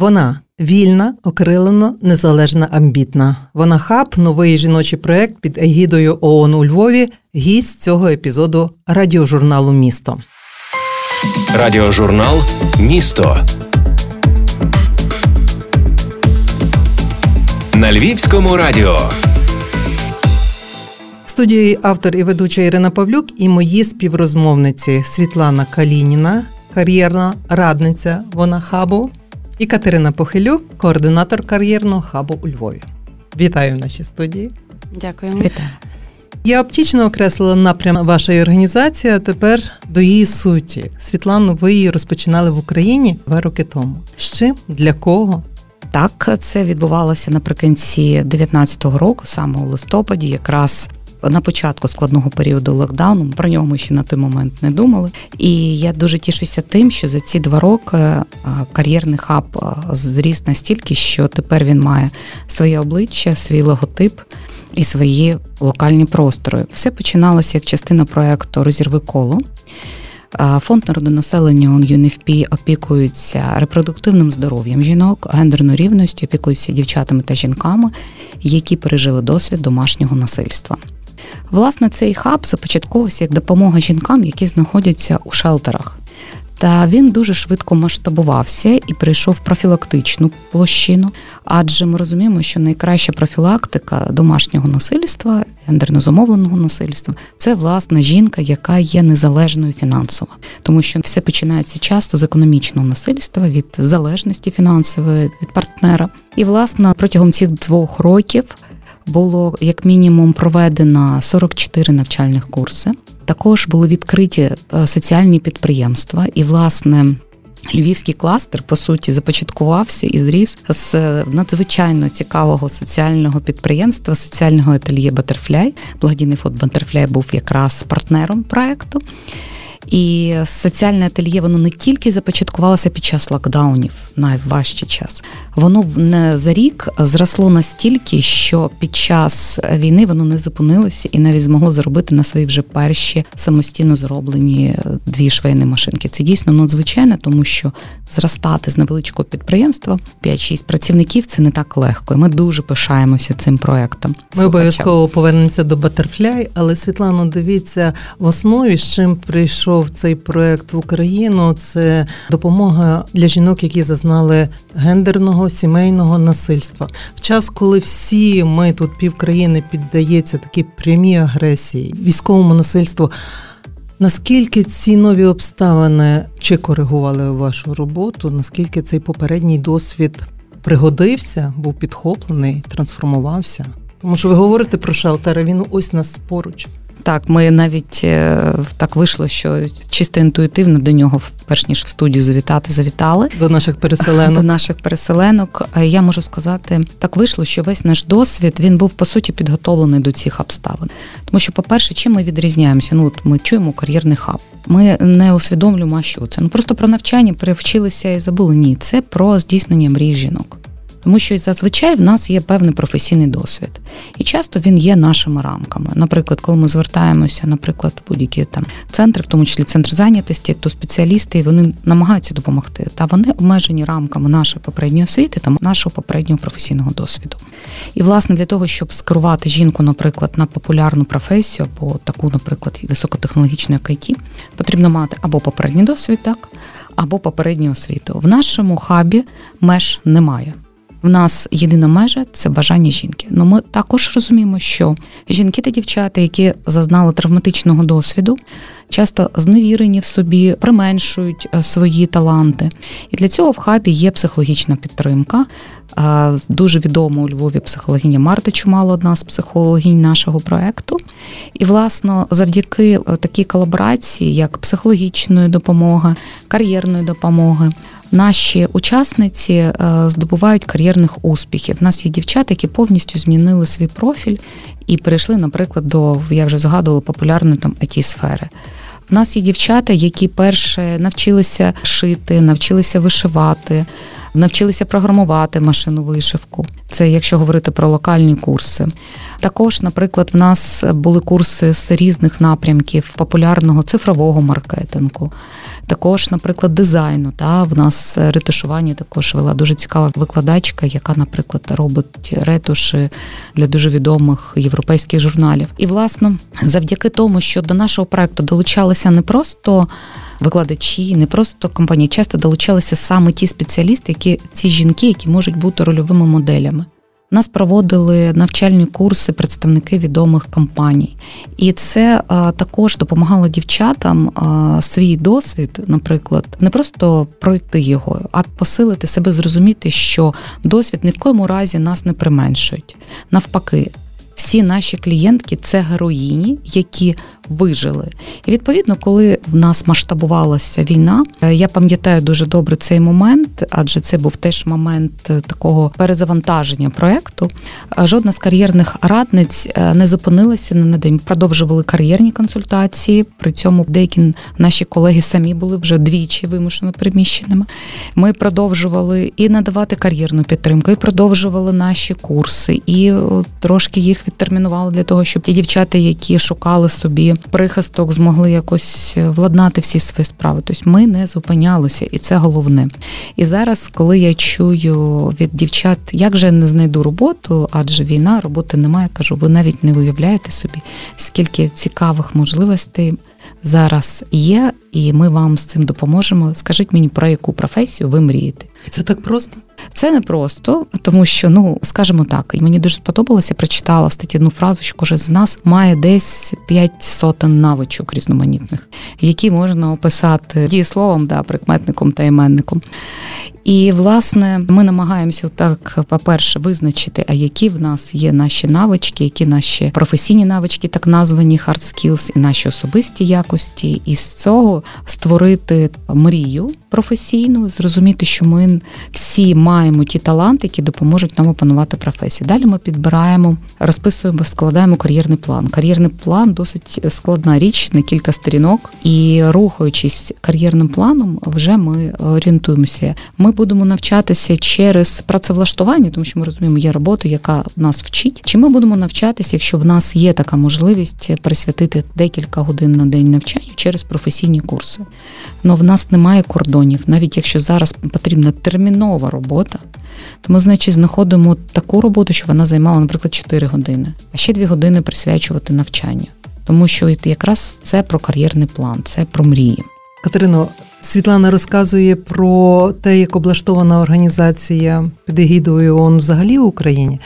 Вона вільна, окрилена, незалежна, амбітна. Вона хаб, новий жіночий проект під егідою ООН у Львові. Гість цього епізоду радіожурналу Місто. Радіожурнал Місто на Львівському радіо. В студії автор і ведуча Ірина Павлюк і мої співрозмовниці Світлана Калініна, кар'єрна радниця вона хабу, і Катерина Похилюк, координатор кар'єрного хабу у Львові. Вітаю в нашій студії. Дякуємо. Вітаю. Я оптічно окреслила напрям вашої організації, а тепер до її суті. Світлану, ви її розпочинали в Україні два роки тому. З чим? Для кого? Так, це відбувалося наприкінці 2019 року, саме у листопаді, якраз на початку складного періоду локдауну. Про нього ми ще на той момент не думали. І я дуже тішуся тим, що за ці два роки кар'єрний хаб зріс настільки, що тепер він має своє обличчя, свій логотип. І свої локальні простори. Все починалося як частина проекту Розірви коло. Фонд народонаселення UNFP опікується репродуктивним здоров'ям жінок, гендерною рівністю, опікується дівчатами та жінками, які пережили досвід домашнього насильства. Власне, цей хаб започатковувався як допомога жінкам, які знаходяться у шелтерах. Та він дуже швидко масштабувався і прийшов профілактичну площину, адже ми розуміємо, що найкраща профілактика домашнього насильства, гендерно зумовленого насильства це власна жінка, яка є незалежною фінансово, тому що все починається часто з економічного насильства від залежності фінансової від партнера. І власне протягом цих двох років було як мінімум проведено 44 навчальних курси. Також були відкриті е, соціальні підприємства, і власне львівський кластер по суті започаткувався і зріс з надзвичайно цікавого соціального підприємства, соціального ательє Батерфляй. Благодійний фонд Батерфляй був якраз партнером проекту. І соціальне ательє воно не тільки започаткувалося під час локдаунів, найважчий час. Воно не за рік зросло настільки, що під час війни воно не зупинилося і навіть змогло заробити на свої вже перші самостійно зроблені дві швейні машинки. Це дійсно надзвичайно, тому що зростати з невеличкого підприємства 5-6 працівників це не так легко. І Ми дуже пишаємося цим проектом. Ми обов'язково повернемося до Butterfly, але Світлано, дивіться в основі з чим прийшов прийшов цей проект в Україну. Це допомога для жінок, які зазнали гендерного сімейного насильства. В час, коли всі ми тут пів країни піддається такій прямій агресії, військовому насильству. Наскільки ці нові обставини чи коригували вашу роботу? Наскільки цей попередній досвід пригодився, був підхоплений, трансформувався? Тому що ви говорите про шелтер, він ось нас поруч. Так, ми навіть е, так вийшло, що чисто інтуїтивно до нього, перш ніж в студію завітати, завітали до наших переселенок. До наших переселенок. Я можу сказати, так вийшло, що весь наш досвід він був по суті підготовлений до цих обставин. Тому що, по-перше, чим ми відрізняємося? Ну, от ми чуємо кар'єрний хаб. Ми не усвідомлюємо, а що це. Ну просто про навчання привчилися і забули. Ні, це про здійснення мрій жінок тому що зазвичай в нас є певний професійний досвід, і часто він є нашими рамками. Наприклад, коли ми звертаємося, наприклад, в будь-які там центри, в тому числі центр зайнятості, то спеціалісти вони намагаються допомогти. Та вони обмежені рамками нашої попередньої освіти та нашого попереднього професійного досвіду. І власне для того, щоб скерувати жінку, наприклад, на популярну професію або таку, наприклад, високотехнологічну як IT, потрібно мати або попередній досвід, так, або попередню освіту. В нашому хабі меж немає. В нас єдина межа це бажання жінки. Ну ми також розуміємо, що жінки та дівчата, які зазнали травматичного досвіду, часто зневірені в собі, применшують е, свої таланти. І для цього в хабі є психологічна підтримка. Дуже відома у Львові психологиня Марта Чумало, одна з психологінь нашого проекту. І, власне, завдяки е, такій колаборації, як психологічної допомоги, кар'єрної допомоги, наші учасниці е, здобувають кар'єрних успіхів. У нас є дівчата, які повністю змінили свій профіль і перейшли, наприклад, до я вже згадувала популярної там it сфери. В нас є дівчата, які перше навчилися шити, навчилися вишивати. навчилися програмувати машину вишивку. Це якщо говорити про локальні курси. Також, наприклад, в нас були курси з різних напрямків популярного цифрового маркетингу, також, наприклад, дизайну. Та в нас ретушування також вела дуже цікава викладачка, яка, наприклад, робить ретуші для дуже відомих європейських журналів. І власне, завдяки тому, що до нашого проекту долучалися не просто викладачі, не просто компанії, часто долучалися саме ті спеціалісти, які ці жінки, які можуть бути рольовими моделями. Нас проводили навчальні курси представники відомих компаній, і це а, також допомагало дівчатам а, свій досвід, наприклад, не просто пройти його, а посилити себе, зрозуміти, що досвід ні в коєму разі нас не применшують. Навпаки, всі наші клієнтки це героїні, які вижили. І відповідно, коли в нас масштабувалася війна, е, я пам'ятаю дуже добре цей момент, адже це був теж момент е, такого перезавантаження проекту. Е, жодна з кар'єрних радниць не зупинилася на день. Продовжували кар'єрні консультації. При цьому деякі наші колеги самі були вже двічі вимушено приміщеними. Ми продовжували і надавати кар'єрну підтримку, і продовжували наші курси, і трошки їх відтермінували для того, щоб ті дівчата, які шукали собі прихисток, змогли якось владнати всі свої справи. Тобто ми не зупинялися, і це головне. І зараз, коли я чую від дівчат, як же я не знайду роботу, адже війна, роботи немає, кажу, ви навіть не уявляєте собі, скільки цікавих можливостей. Зараз є, і ми вам з цим допоможемо. Скажіть мені, про яку професію ви мрієте? І це так просто? Це не просто, тому що, ну скажімо так, і мені дуже сподобалося, прочитала в статті одну фразу, що кожен з нас має десь п'ять сотень навичок різноманітних, які можна описати дієсловом, да, прикметником та іменником. І, власне, ми намагаємося так, по-перше, визначити, а які в нас є наші навички, які наші професійні навички, так названі hard skills, і наші особисті якості, і з цього створити мрію професійну, зрозуміти, що ми всі маємо ті таланти, які допоможуть нам опанувати професію. Далі ми підбираємо, розписуємо, складаємо кар'єрний план. Кар'єрний план досить складна річ, на кілька сторінок, і рухаючись кар'єрним планом, вже ми орієнтуємося. Ми будемо навчатися через працевлаштування, тому що ми розуміємо, є робота, яка нас вчить. Чи ми будемо навчатися, якщо в нас є така можливість присвятити декілька годин на день навчанню через професійні курси? Ну в нас немає кордонів, навіть якщо зараз потрібна термінова робота. Тому, значить, знаходимо таку роботу, що вона займала, наприклад, 4 години, а ще 2 години присвячувати навчанню. Тому що якраз це про кар'єрний план, це про мрії. Катерино, Світлана розказує про те, як облаштована організація під егідою ООН взагалі в Україні.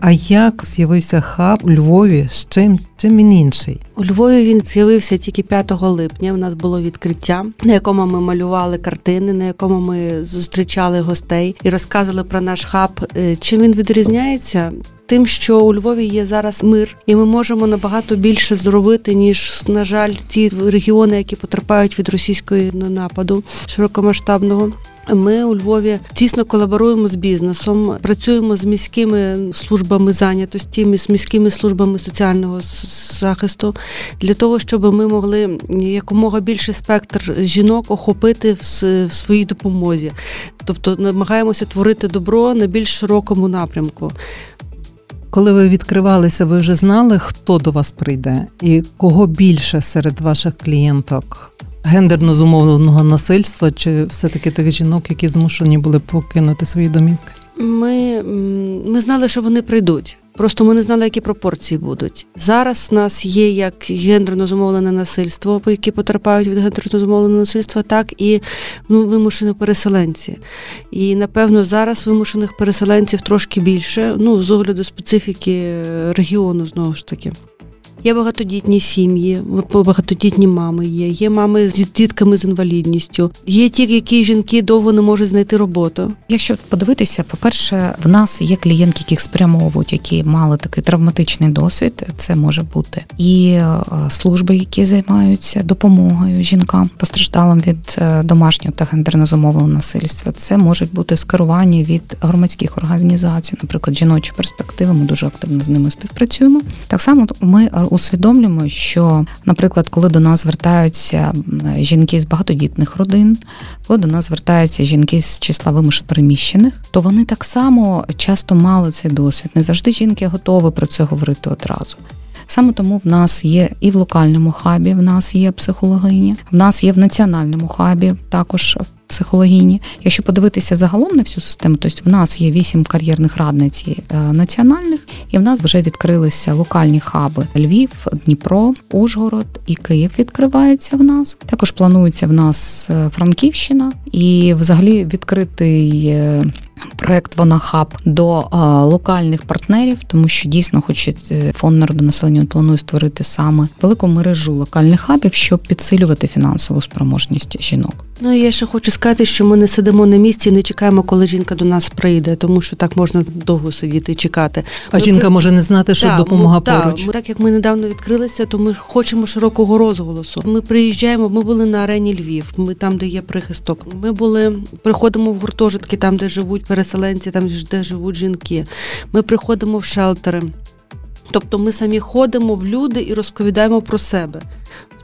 А як з'явився хаб у Львові? З чим чим він інший? У Львові він з'явився тільки 5 липня. У нас було відкриття, на якому ми малювали картини, на якому ми зустрічали гостей і розказували про наш хаб. Е, чим він відрізняється? тим, що у Львові є зараз мир, і ми можемо набагато більше зробити, ніж на жаль, ті регіони, які потерпають від російської нападу широкомасштабного. Ми у Львові тісно колаборуємо з бізнесом, працюємо з міськими службами зайнятості, з міськими службами соціального захисту для того, щоб ми могли якомога більше спектр жінок охопити в своїй допомозі, тобто намагаємося творити добро на більш широкому напрямку. Коли ви відкривалися, ви вже знали, хто до вас прийде, і кого більше серед ваших клієнток? Гендерно зумовленого насильства, чи все-таки тих жінок, які змушені були покинути свої домівки? Ми, Ми знали, що вони прийдуть. Просто ми не знали, які пропорції будуть. Зараз в нас є як гендерно зумовлене насильство, які потерпають від гендерно зумовленого насильства, так і ну, вимушені переселенці. І напевно зараз вимушених переселенців трошки більше, ну з огляду специфіки регіону знову ж таки. Є багатодітні сім'ї, багатодітні мами є, є мами з дітками з інвалідністю. Є ті, які жінки довго не можуть знайти роботу. Якщо подивитися, по-перше, в нас є клієнтки, яких спрямовують, які мали такий травматичний досвід. Це може бути і е, служби, які займаються допомогою жінкам, постраждалим від е, домашнього та гендерно зумовленого насильства. Це можуть бути скерування від громадських організацій, наприклад, жіночі перспективи. Ми дуже активно з ними співпрацюємо. Так само ми усвідомлюємо, що, наприклад, коли до нас звертаються жінки з багатодітних родин, коли до нас звертаються жінки з числа вимушено переміщених, то вони так само часто мали цей досвід. Не завжди жінки готові про це говорити одразу. Саме тому в нас є і в локальному хабі, в нас є психологині, в нас є в національному хабі також психологіні. Якщо подивитися загалом на всю систему, то в нас є вісім кар'єрних радниць е, національних, і в нас вже відкрилися локальні хаби Львів, Дніпро, Ужгород і Київ відкриваються в нас. Також планується в нас е, Франківщина і, взагалі, відкритий. Е, проект вона хаб до а, локальних партнерів, тому що дійсно хочуть фонд народонаселення планує створити саме велику мережу локальних хабів, щоб підсилювати фінансову спроможність жінок. Ну я ще хочу сказати, що ми не сидимо на місці, і не чекаємо, коли жінка до нас прийде, тому що так можна довго сидіти і чекати. А ми жінка при... може не знати, що так, допомога ми, поруч. Так, так як ми недавно відкрилися, то ми хочемо широкого розголосу. Ми приїжджаємо. Ми були на арені Львів. Ми там, де є прихисток. Ми були приходимо в гуртожитки, там де живуть переселенці, там де живуть жінки. Ми приходимо в шелтери. Тобто ми самі ходимо в люди і розповідаємо про себе.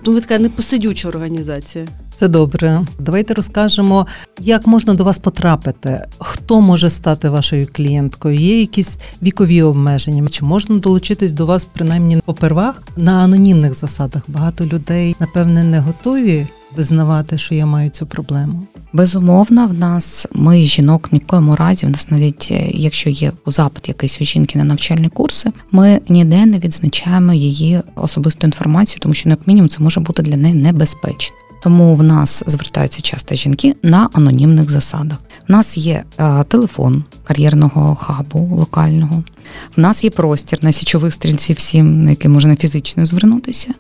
Тому така непосидюча організація. Це добре. Давайте розкажемо, як можна до вас потрапити, хто може стати вашою клієнткою. Є якісь вікові обмеження? Чи можна долучитись до вас принаймні попервах на анонімних засадах? Багато людей напевне не готові визнавати, що я маю цю проблему. Безумовно, в нас ми жінок ні в коєму разі. У нас навіть е, якщо є у запит якийсь у жінки на навчальні курси, ми ніде не відзначаємо її особисту інформацію, тому що як мінімум це може бути для неї небезпечно. Тому в нас звертаються часто жінки на анонімних засадах. У нас є е, телефон кар'єрного хабу локального, в нас є простір на січових стрільців, всім, на який можна фізично звернутися.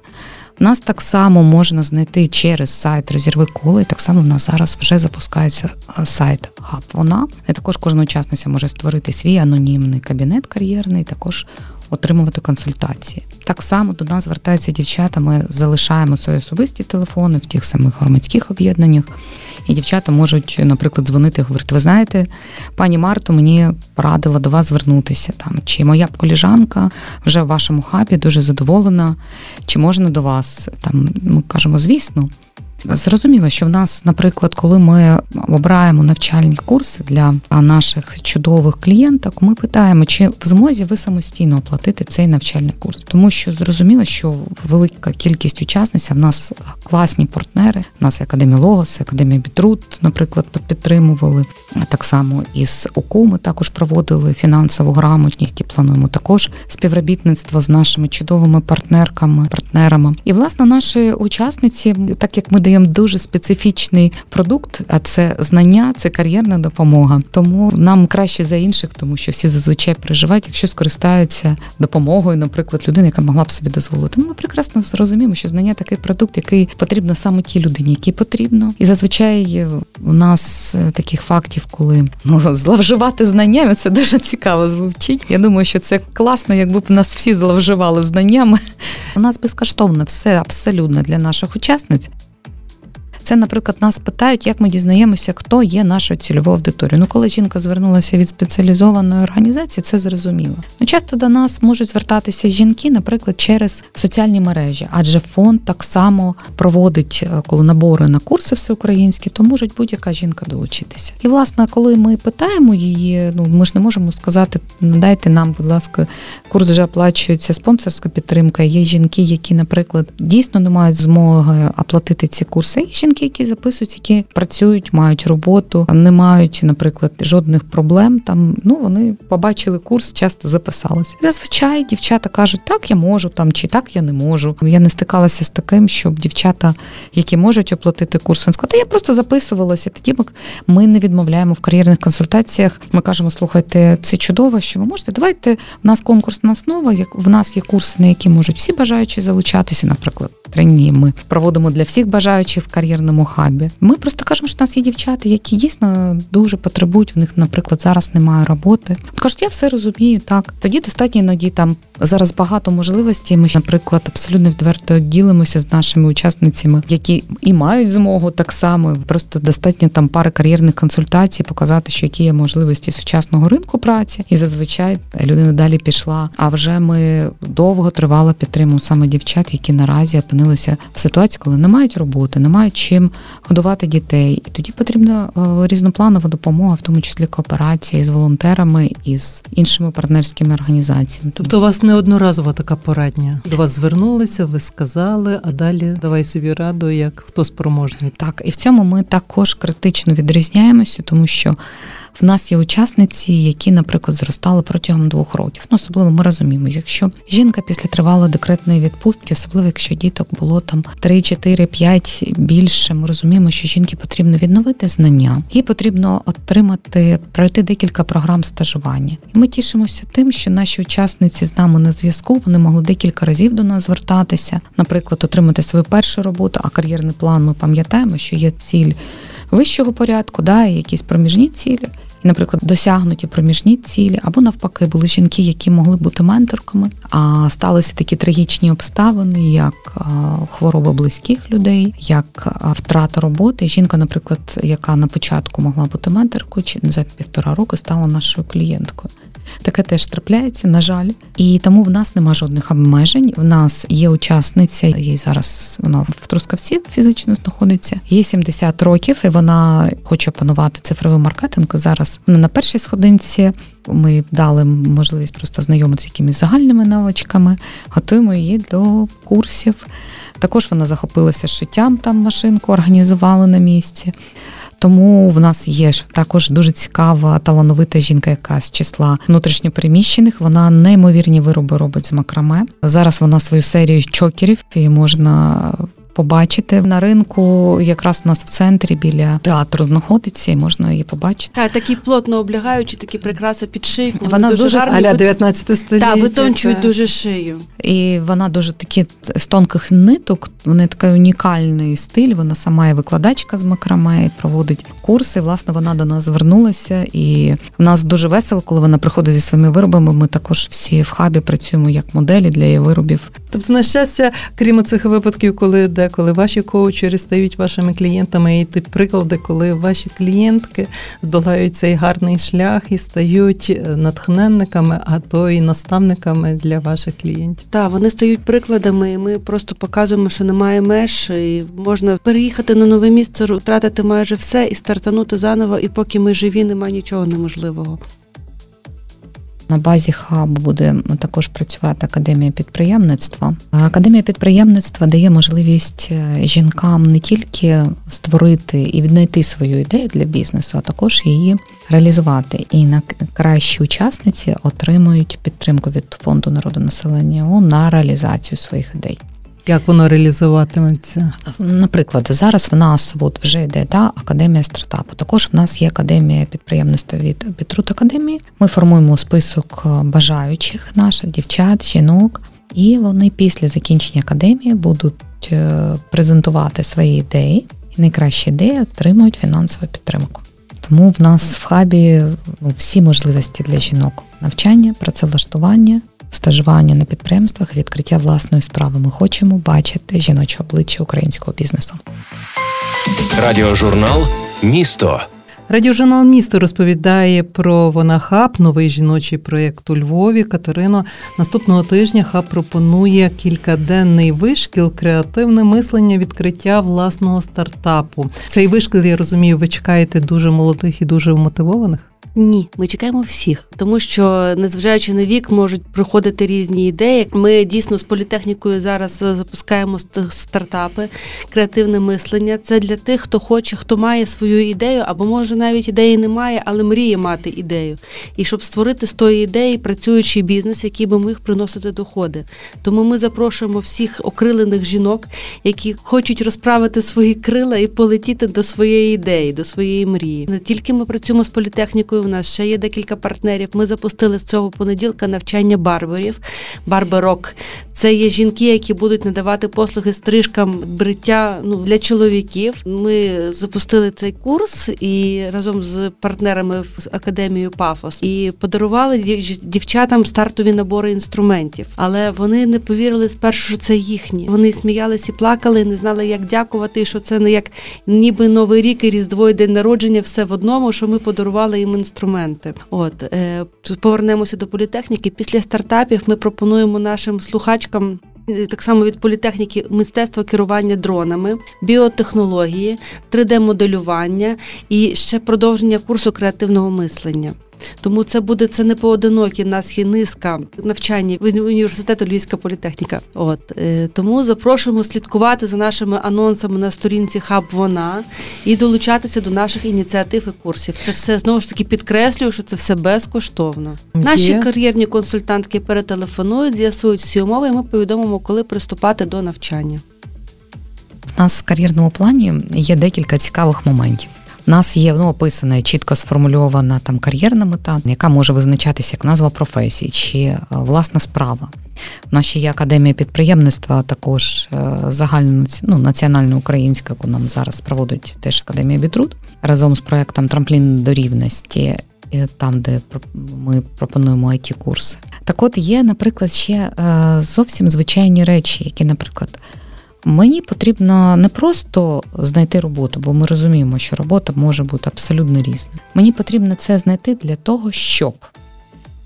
Нас так само можна знайти через сайт Розірви коло, і так само в нас зараз вже запускається е, сайт Хаб. Вона і також кожна учасниця може створити свій анонімний кабінет кар'єрний, також отримувати консультації. Так само до нас звертаються дівчата. Ми залишаємо свої особисті телефони в тих самих громадських об'єднаннях. І дівчата можуть, наприклад, дзвонити і говорити: ви знаєте, пані Марто мені порадила до вас звернутися там, чи моя коліжанка вже в вашому хабі дуже задоволена, чи можна до вас там. Ми кажемо, звісно. Зрозуміло, що в нас, наприклад, коли ми обираємо навчальні курси для наших чудових клієнток, ми питаємо, чи в змозі ви самостійно оплатити цей навчальний курс, тому що зрозуміло, що велика кількість учасниць, в нас класні партнери. У нас академія Логос, академія Бітрут, наприклад, підтримували. Так само із УКУ ми також проводили фінансову грамотність і плануємо також співробітництво з нашими чудовими партнерками, партнерами. І власне наші учасниці, так як ми даємо дуже специфічний продукт, а це знання, це кар'єрна допомога. Тому нам краще за інших, тому що всі зазвичай переживають, якщо скористаються допомогою, наприклад, людини, яка могла б собі дозволити. Ну, ми прекрасно зрозуміємо, що знання такий продукт, який потрібно саме тій людині, якій потрібно. І зазвичай у нас е, таких фактів, коли ну зловживати знаннями, це дуже цікаво звучить. Я думаю, що це класно, якби б нас всі зловживали знаннями. У нас безкоштовно все абсолютно для наших учасниць. Це, наприклад, нас питають, як ми дізнаємося, хто є нашою цільовою аудиторією. Ну, коли жінка звернулася від спеціалізованої організації, це зрозуміло. Ну, часто до нас можуть звертатися жінки, наприклад, через соціальні мережі, адже фонд так само проводить е, коли набори на курси всеукраїнські, то може будь-яка жінка долучитися. І власне, коли ми питаємо її, ну ми ж не можемо сказати, надайте нам, будь ласка, курс вже оплачується спонсорська підтримка. Є жінки, які, наприклад, дійсно не мають змоги оплатити ці курси. Жінки, які записують, які працюють, мають роботу, не мають, наприклад, жодних проблем. Там ну вони побачили курс, часто записалися. Зазвичай дівчата кажуть, так я можу там, чи так я не можу. Я не стикалася з таким, щоб дівчата, які можуть оплатити курс, вони сказали, я просто записувалася. Тоді ми не відмовляємо в кар'єрних консультаціях. Ми кажемо, слухайте, це чудово, що ви можете. Давайте в нас конкурсна основа. Як в нас є курси, на які можуть всі бажаючі залучатися, наприклад. тренінги ми проводимо для всіх бажаючих в кар'єрному хабі. Ми просто кажемо, що в нас є дівчата, які дійсно дуже потребують. В них, наприклад, зараз немає роботи. Кажуть, я все розумію. Так тоді достатньо іноді там зараз багато можливостей. Ми, наприклад, абсолютно відверто ділимося з нашими учасницями, які і мають змогу так само. Просто достатньо там пари кар'єрних консультацій, показати, що які є можливості сучасного ринку праці, і зазвичай людина далі пішла. А вже ми довго тривало підтримуємо саме дівчат, які наразі опинилися в ситуації, коли не мають роботи, не мають чим годувати дітей. І тоді потрібна е, різнопланова допомога, в тому числі кооперація з волонтерами і з іншими партнерськими організаціями. Тобто у вас неодноразова така порадня. До вас звернулися, ви сказали, а далі давай собі раду, як хто спроможний. Так, і в цьому ми також критично відрізняємося, тому що в нас є учасниці, які, наприклад, зростали протягом двох років. Ну, особливо ми розуміємо, якщо жінка після тривалої декретної відпустки, особливо якщо діток було там 3, 4, 5 більше, ми розуміємо, що жінки потрібно відновити знання, їй потрібно отримати пройти декілька програм стажування. І ми тішимося тим, що наші учасниці з нами на зв'язку вони могли декілька разів до нас звертатися, наприклад, отримати свою першу роботу, а кар'єрний план ми пам'ятаємо, що є ціль вищого порядку, да, і якісь проміжні цілі. І, наприклад, досягнуті проміжні цілі, або навпаки, були жінки, які могли бути менторками, а сталися такі трагічні обставини, як хвороба близьких людей, як втрата роботи. Жінка, наприклад, яка на початку могла бути менторкою, чи за півтора року стала нашою клієнткою. Таке теж трапляється, на жаль, і тому в нас нема жодних обмежень. В нас є учасниця, їй зараз вона в Трускавці фізично знаходиться. Їй 70 років, і вона хоче опанувати цифровий маркетинг. Зараз вона на першій сходинці. Ми дали можливість просто знайомитися якимись загальними навичками, готуємо її до курсів. Також вона захопилася шиттям, там машинку організували на місці. Тому в нас є також дуже цікава талановита жінка, яка з числа внутрішньопереміщених. Вона неймовірні вироби робить з макраме. Зараз вона свою серію чокерів і можна побачити на ринку. Якраз у нас в центрі біля театру знаходиться, і можна її побачити. Так, такі плотно облягаючі, такі прикраси під шийку. Вона дуже, дуже гарно. Аля 19 століття. Так, витончують дуже шию. І вона дуже такі з тонких ниток. Вони такий унікальний стиль. Вона сама є викладачка з макраме, і проводить курси. Власне, вона до нас звернулася, і в нас дуже весело, коли вона приходить зі своїми виробами. Ми також всі в хабі працюємо як моделі для її виробів. Тобто, на щастя, крім цих випадків, коли де коли ваші коучери стають вашими клієнтами, і ті приклади, коли ваші клієнтки здолають цей гарний шлях і стають е, натхненниками, а то і наставниками для ваших клієнтів. Так, вони стають прикладами, і ми просто показуємо, що немає меж, і можна переїхати на нове місце, втратити майже все і стартанути заново. І поки ми живі, немає нічого неможливого. На базі хабу буде також працювати академія підприємництва. Академія підприємництва дає можливість е, жінкам не тільки створити і віднайти свою ідею для бізнесу, а також її реалізувати. І на кращі учасниці отримують підтримку від фонду народу населення ООН на реалізацію своїх ідей. Як воно реалізуватиметься? Наприклад, зараз в нас от вже йде та академія стартапу. Також в нас є академія підприємництва від Бітрут Академії. Ми формуємо список е, бажаючих наших дівчат, жінок, і вони після закінчення академії будуть е, презентувати свої ідеї, і найкращі ідеї отримують фінансову підтримку. Тому в нас в хабі всі можливості для жінок: навчання, працевлаштування, стажування на підприємствах, відкриття власної справи. Ми хочемо бачити жіноче обличчя українського бізнесу. Радіожурнал Місто. Радіожурнал місто розповідає про вона хаб, новий жіночий проєкт у Львові. Катерино наступного тижня хаб пропонує кількаденний вишкіл, креативне мислення, відкриття власного стартапу. Цей вишкіл, я розумію, ви чекаєте дуже молодих і дуже вмотивованих. Ні, ми чекаємо всіх, тому що незважаючи на вік, можуть приходити різні ідеї. Ми дійсно з політехнікою зараз запускаємо стартапи, креативне мислення. Це для тих, хто хоче, хто має свою ідею, або може навіть ідеї немає, але мріє мати ідею. І щоб створити з тої ідеї працюючий бізнес, який би міг приносити доходи. Тому ми запрошуємо всіх окрилених жінок, які хочуть розправити свої крила і полетіти до своєї ідеї, до своєї мрії. Не тільки ми працюємо з політехнікою В нас ще є декілька партнерів. Ми запустили з цього понеділка навчання барберів. Барберок це є жінки, які будуть надавати послуги стрижкам бриття ну для чоловіків. Ми запустили цей курс і разом з партнерами в академію Пафос і подарували дівчатам стартові набори інструментів. Але вони не повірили спершу, що це їхні. Вони сміялись і плакали, не знали, як дякувати, що це не як ніби новий рік і різдво і день народження, все в одному, що ми подарували їм інструменти. От е, повернемося до політехніки. Після стартапів ми пропонуємо нашим слухачкам. Е, так само від політехніки мистецтво керування дронами, біотехнології, 3D-моделювання і ще продовження курсу креативного мислення. Тому це буде це не поодинокі. Нас є низка навчання в університету Львівська політехніка. От е, тому запрошуємо слідкувати за нашими анонсами на сторінці Хаб Вона і долучатися до наших ініціатив і курсів. Це все знову ж таки підкреслюю, що це все безкоштовно. Є. Наші кар'єрні консультантки перетелефонують, з'ясують всі умови. і Ми повідомимо, коли приступати до навчання. У нас в кар'єрному плані є декілька цікавих моментів. Нас є ну, описана чітко сформульована там кар'єрна мета, яка може визначатися як назва професії чи е, власна справа. У нас ще є академія підприємництва, також е, загальну ну, національна українська, яку нам зараз проводить теж академія Бітруд разом з проектом Трамплін до рівності. Там, де ми пропонуємо it курси так от є, наприклад, ще е, зовсім звичайні речі, які, наприклад, Мені потрібно не просто знайти роботу, бо ми розуміємо, що робота може бути абсолютно різна. Мені потрібно це знайти для того, щоб.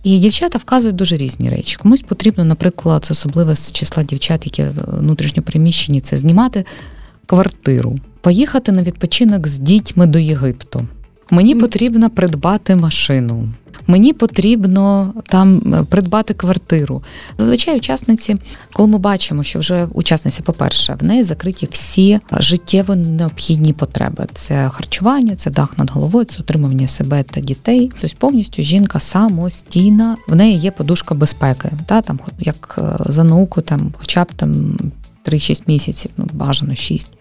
І дівчата вказують дуже різні речі. Комусь потрібно, наприклад, особливо з числа дівчат, які внутрішньо приміщені, це знімати квартиру, поїхати на відпочинок з дітьми до Єгипту. Мені потрібно придбати машину. Мені потрібно там е, придбати квартиру. Зазвичай учасниці, коли ми бачимо, що вже учасниця, по-перше, в неї закриті всі життєво необхідні потреби: це харчування, це дах над головою, це утримання себе та дітей. Тобто повністю жінка самостійна, в неї є подушка безпеки, та там як е, за науку, там, хоча б там 3-6 місяців, ну бажано 6.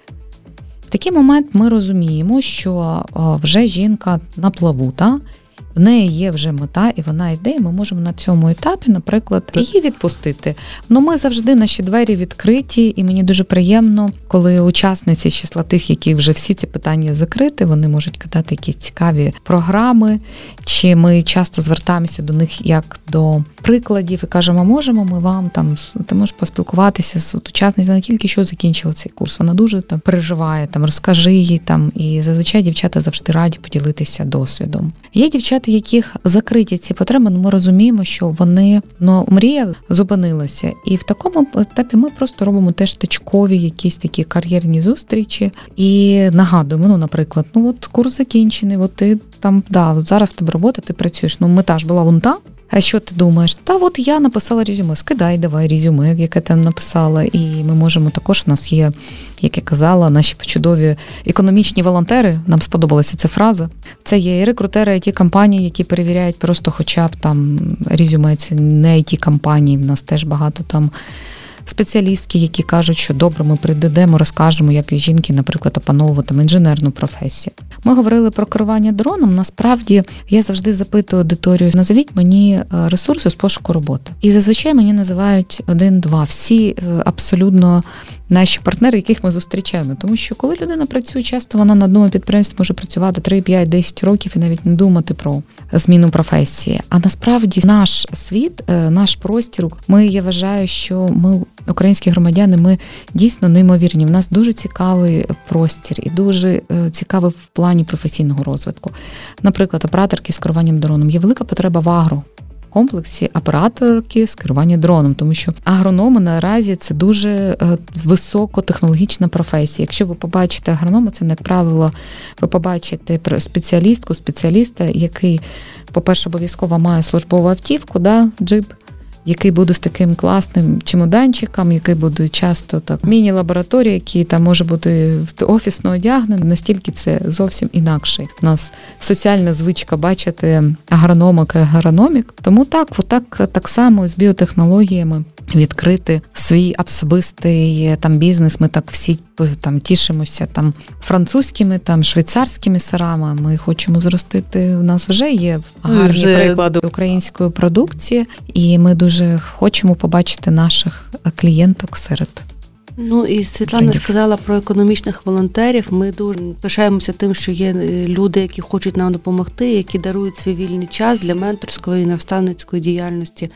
В такий момент ми розуміємо, що вже жінка на плаву, та в неї є вже мета, і вона йде. і Ми можемо на цьому етапі, наприклад, її відпустити. Ну ми завжди наші двері відкриті, і мені дуже приємно, коли учасниці числа тих, які вже всі ці питання закриті, вони можуть кидати якісь цікаві програми. Чи ми часто звертаємося до них як до прикладів і кажемо, можемо ми вам там ти можеш поспілкуватися з учасницею, не тільки що закінчила цей курс. Вона дуже там переживає, там розкажи їй там. І зазвичай дівчата завжди раді поділитися досвідом. Є дівчата, яких закриті ці потреби, ну ми розуміємо, що вони ну мрія зупинилася, і в такому етапі ми просто робимо теж точкові якісь такі кар'єрні зустрічі і нагадуємо, ну, наприклад, ну от курс закінчений, от ти там да, зараз в тебе робота, ти працюєш. Ну мета ж була вон та. А що ти думаєш? Та от я написала резюме, скидай, давай резюме, яке ти написала, і ми можемо також. У нас є, як я казала, наші чудові економічні волонтери. Нам сподобалася ця фраза. Це є і рекрутери it компанії, які перевіряють просто, хоча б там резюме. Це не it компанії. В нас теж багато там спеціалістки, які кажуть, що добре, ми прийдемо, розкажемо, як і жінки, наприклад, опановувати інженерну професію. Ми говорили про керування дроном. Насправді я завжди запитую аудиторію: назовіть мені е, ресурси з пошуку роботи. І зазвичай мені називають один-два. Всі е, абсолютно наші партнери, яких ми зустрічаємо. Тому що коли людина працює, часто вона на одному підприємстві може працювати 3, 5, 10 років і навіть не думати про зміну професії. А насправді наш світ, е, наш простір, ми я вважаю, що ми, українські громадяни, ми дійсно неймовірні. В нас дуже цікавий простір і дуже е, цікавий в плані професійного розвитку. Наприклад, операторки з керуванням дроном є велика потреба в агро комплексі операторки з керування дроном, тому що агрономи наразі це дуже е, високотехнологічна професія. Якщо ви побачите агронома, це як правило, ви побачите спеціалістку, спеціаліста, який, по-перше, обов'язково має службову автівку, да, джип який буде з таким класним чемоданчиком, який буде часто так міні-лабораторія, які там може бути офісно одягнений, настільки це зовсім інакше. У нас соціальна звичка бачити агрономок і агрономік. Тому так, отак так само з біотехнологіями. Відкрити свій особистий там бізнес. Ми так всі там тішимося там французькими, там швейцарськими сирами. Ми хочемо зростити. У нас вже є гарні вже... приклади української продукції, і ми дуже хочемо побачити наших клієнток серед. Ну і Світлана сказала про економічних волонтерів. Ми дуже пишаємося тим, що є е, люди, які хочуть нам допомогти, які дарують свій вільний час для менторської і наставницької діяльності.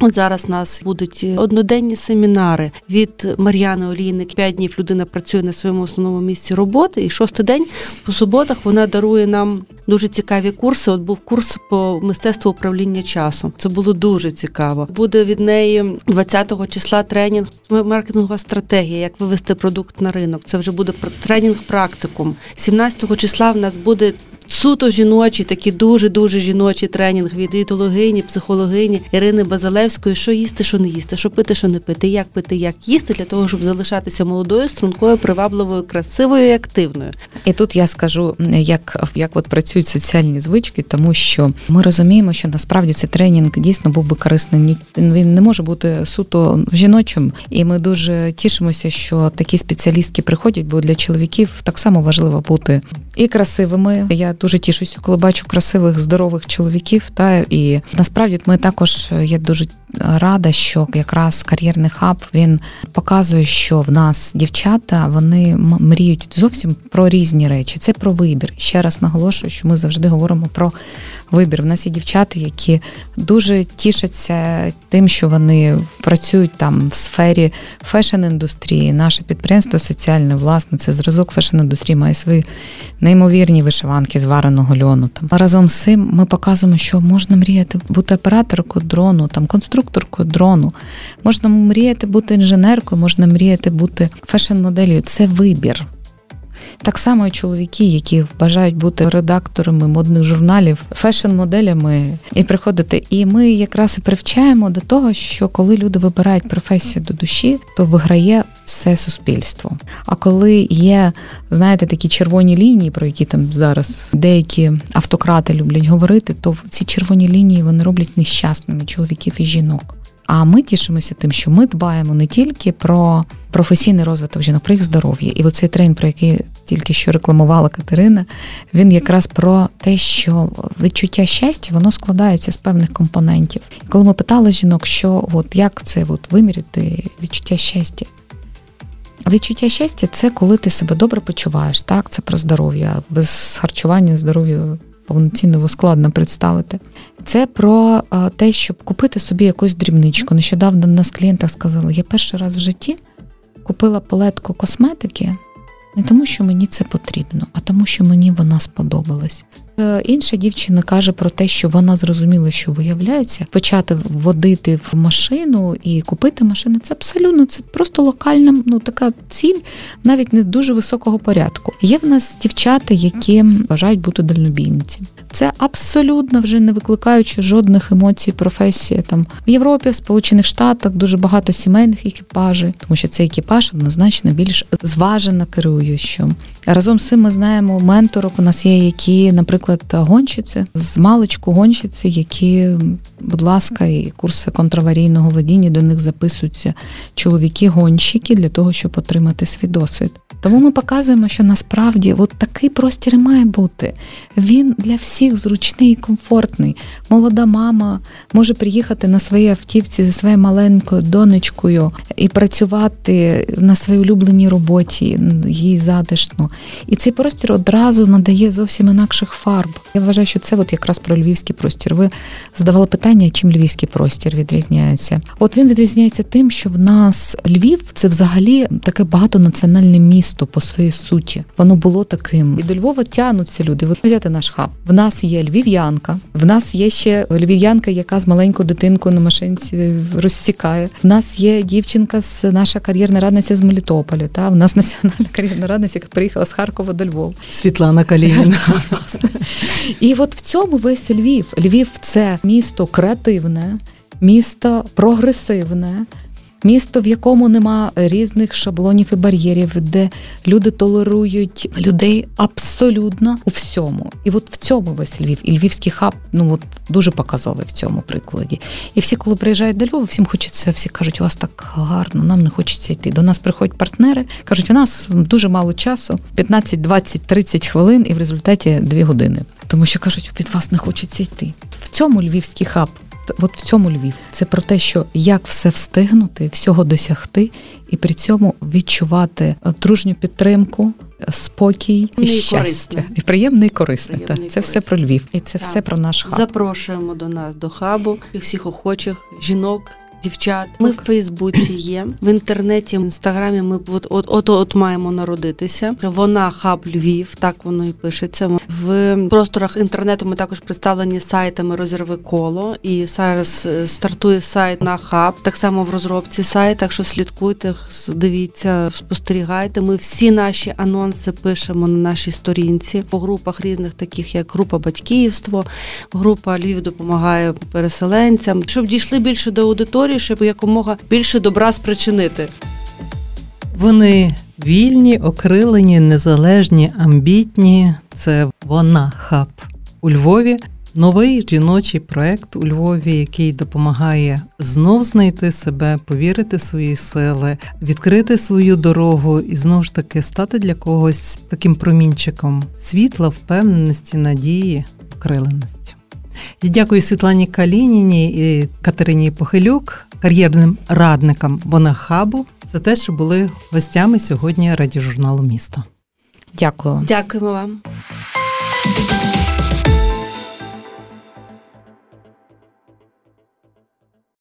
От зараз у нас будуть одноденні семінари від Мар'яни Олійник. П'ять днів людина працює на своєму основному місці роботи, і шостий день по суботах вона дарує нам дуже цікаві курси. От був курс по мистецтву управління часом. Це було дуже цікаво. Буде від неї 20-го числа тренінг маркетингова стратегія, як вивести продукт на ринок. Це вже буде тренінг практикум. 17-го числа в нас буде суто жіночі, такі дуже дуже жіночі тренінг від ідеологині, психологині Ірини Базалевської, що їсти, що не їсти, що пити, що не пити, як пити, як їсти, для того, щоб залишатися молодою, стрункою, привабливою, красивою і активною. І тут я скажу, як як от працюють соціальні звички, тому що ми розуміємо, що насправді цей тренінг дійсно був би корисний. Він не може бути суто жіночим, і ми дуже тішимося, що такі спеціалістки приходять, бо для чоловіків так само важливо бути і красивими. Я дуже тішуся, коли бачу красивих, здорових чоловіків. Та і насправді ми також я дуже рада, що якраз кар'єрний хаб він показує, що в нас дівчата вони мріють зовсім про різні речі. Це про вибір. Ще раз наголошую, що ми завжди говоримо про вибір. В нас є дівчата, які дуже тішаться тим, що вони працюють там в сфері фешн-індустрії. Наше підприємство соціальне, власне, це зразок фешн-індустрії, має свої неймовірні вишиванки з вареного льону. Там разом з цим ми показуємо, що можна мріяти бути операторкою дрону, там конструкторкою дрону, можна мріяти бути інженеркою, можна мріяти бути фешн-моделлю. Це вибір. Так само і чоловіки, які бажають бути редакторами модних журналів, фешн-моделями і приходити. І ми якраз і привчаємо до того, що коли люди вибирають професію до душі, то виграє все суспільство. А коли є, знаєте, такі червоні лінії, про які там зараз деякі автократи люблять говорити, то ці червоні лінії вони роблять нещасними чоловіків і жінок. А ми тішимося тим, що ми дбаємо не тільки про професійний розвиток жінок, про їх здоров'я. І оцей трень, про який тільки що рекламувала Катерина, він якраз про те, що відчуття щастя воно складається з певних компонентів. І коли ми питали жінок, що от як це от виміряти відчуття щастя. Відчуття щастя це коли ти себе добре почуваєш, так, це про здоров'я. Без харчування здоров'я повноцінно складно представити. Це про е, те, щоб купити собі якусь дрібничку. Нещодавно нас клієнтах сказали, я перший раз в житті купила палетку косметики не тому, що мені це потрібно, а тому, що мені вона сподобалась. Е, інша дівчина каже про те, що вона зрозуміла, що виявляється, почати водити в машину і купити машину. Це абсолютно це просто локальна, ну така ціль, навіть не дуже високого порядку. Є в нас дівчата, які бажають бути дальнобійниці. Це абсолютно вже не викликаючи жодних емоцій, професії там в Європі, в Сполучених Штатах дуже багато сімейних екіпажів, тому що цей екіпаж однозначно більш зважено керуючим. Разом з цим ми знаємо менторок. У нас є які, наприклад наприклад, гонщиці з маличку гонщиці, які, будь ласка, і курси контраварійного водіння до них записуються чоловіки-гонщики для того, щоб отримати свій досвід. Тому ми показуємо, що насправді от такий простір має бути. Він для всіх зручний і комфортний. Молода мама може приїхати на своїй автівці зі своєю маленькою донечкою і працювати на своїй улюбленій роботі, їй затишно. І цей простір одразу надає зовсім інакших фарб. Я вважаю, що це от якраз про львівський простір. Ви задавали питання, чим львівський простір відрізняється. От він відрізняється тим, що в нас Львів це взагалі таке багатонаціональне місто по своїй суті. Воно було таким. І до Львова тянуться люди. От взяти наш хаб. В нас є львів'янка, в нас є ще львів'янка, яка з маленькою дитинкою на машинці розсікає. В нас є дівчинка з наша кар'єрна радниця з Мелітополя. Та в нас національна кар'єрна радниця, яка приїхала з Харкова до Львова. Світлана Калініна. І от в цьому весь Львів. Львів це місто креативне, місто прогресивне місто, в якому нема різних шаблонів і бар'єрів, де люди толерують людей абсолютно у всьому. І от в цьому весь Львів. І львівський хаб ну от дуже показовий в цьому прикладі. І всі, коли приїжджають до Львова, всім хочеться, всі кажуть, у вас так гарно, нам не хочеться йти. До нас приходять партнери, кажуть, у нас дуже мало часу, 15, 20, 30 хвилин, і в результаті 2 години. Тому що кажуть, від вас не хочеться йти. В цьому львівський хаб. От в цьому Львів це про те, що як все встигнути, всього досягти, і при цьому відчувати дружню підтримку, спокій і, і щастя, корисне. і приємне і корисне. Приємне та. Це все про Львів, і це так. все про наш хаб. Запрошуємо до нас до хабу і всіх охочих жінок дівчат. Ми в Фейсбуці є, в інтернеті, в інстаграмі. Ми от от от, от маємо народитися. Вона хаб Львів, так воно і пишеться. В просторах інтернету ми також представлені сайтами розірви коло. І зараз е, стартує сайт на хаб. Так само в розробці сайт. Так що слідкуйте, дивіться, спостерігайте. Ми всі наші анонси пишемо на нашій сторінці по групах різних, таких як група батьківство, група Львів допомагає переселенцям, щоб дійшли більше до аудиторії історії, щоб якомога більше добра спричинити. Вони вільні, окрилені, незалежні, амбітні. Це вона хаб у Львові. Новий жіночий проект у Львові, який допомагає знов знайти себе, повірити в свої сили, відкрити свою дорогу і знову ж таки стати для когось таким промінчиком світла, впевненості, надії, окриленості. Дякую Світлані Калініні і Катерині Похилюк, кар'єрним радникам Бонахабу, за те, що були гостями сьогодні радіожурналу міста. Дякую. Дякуємо вам.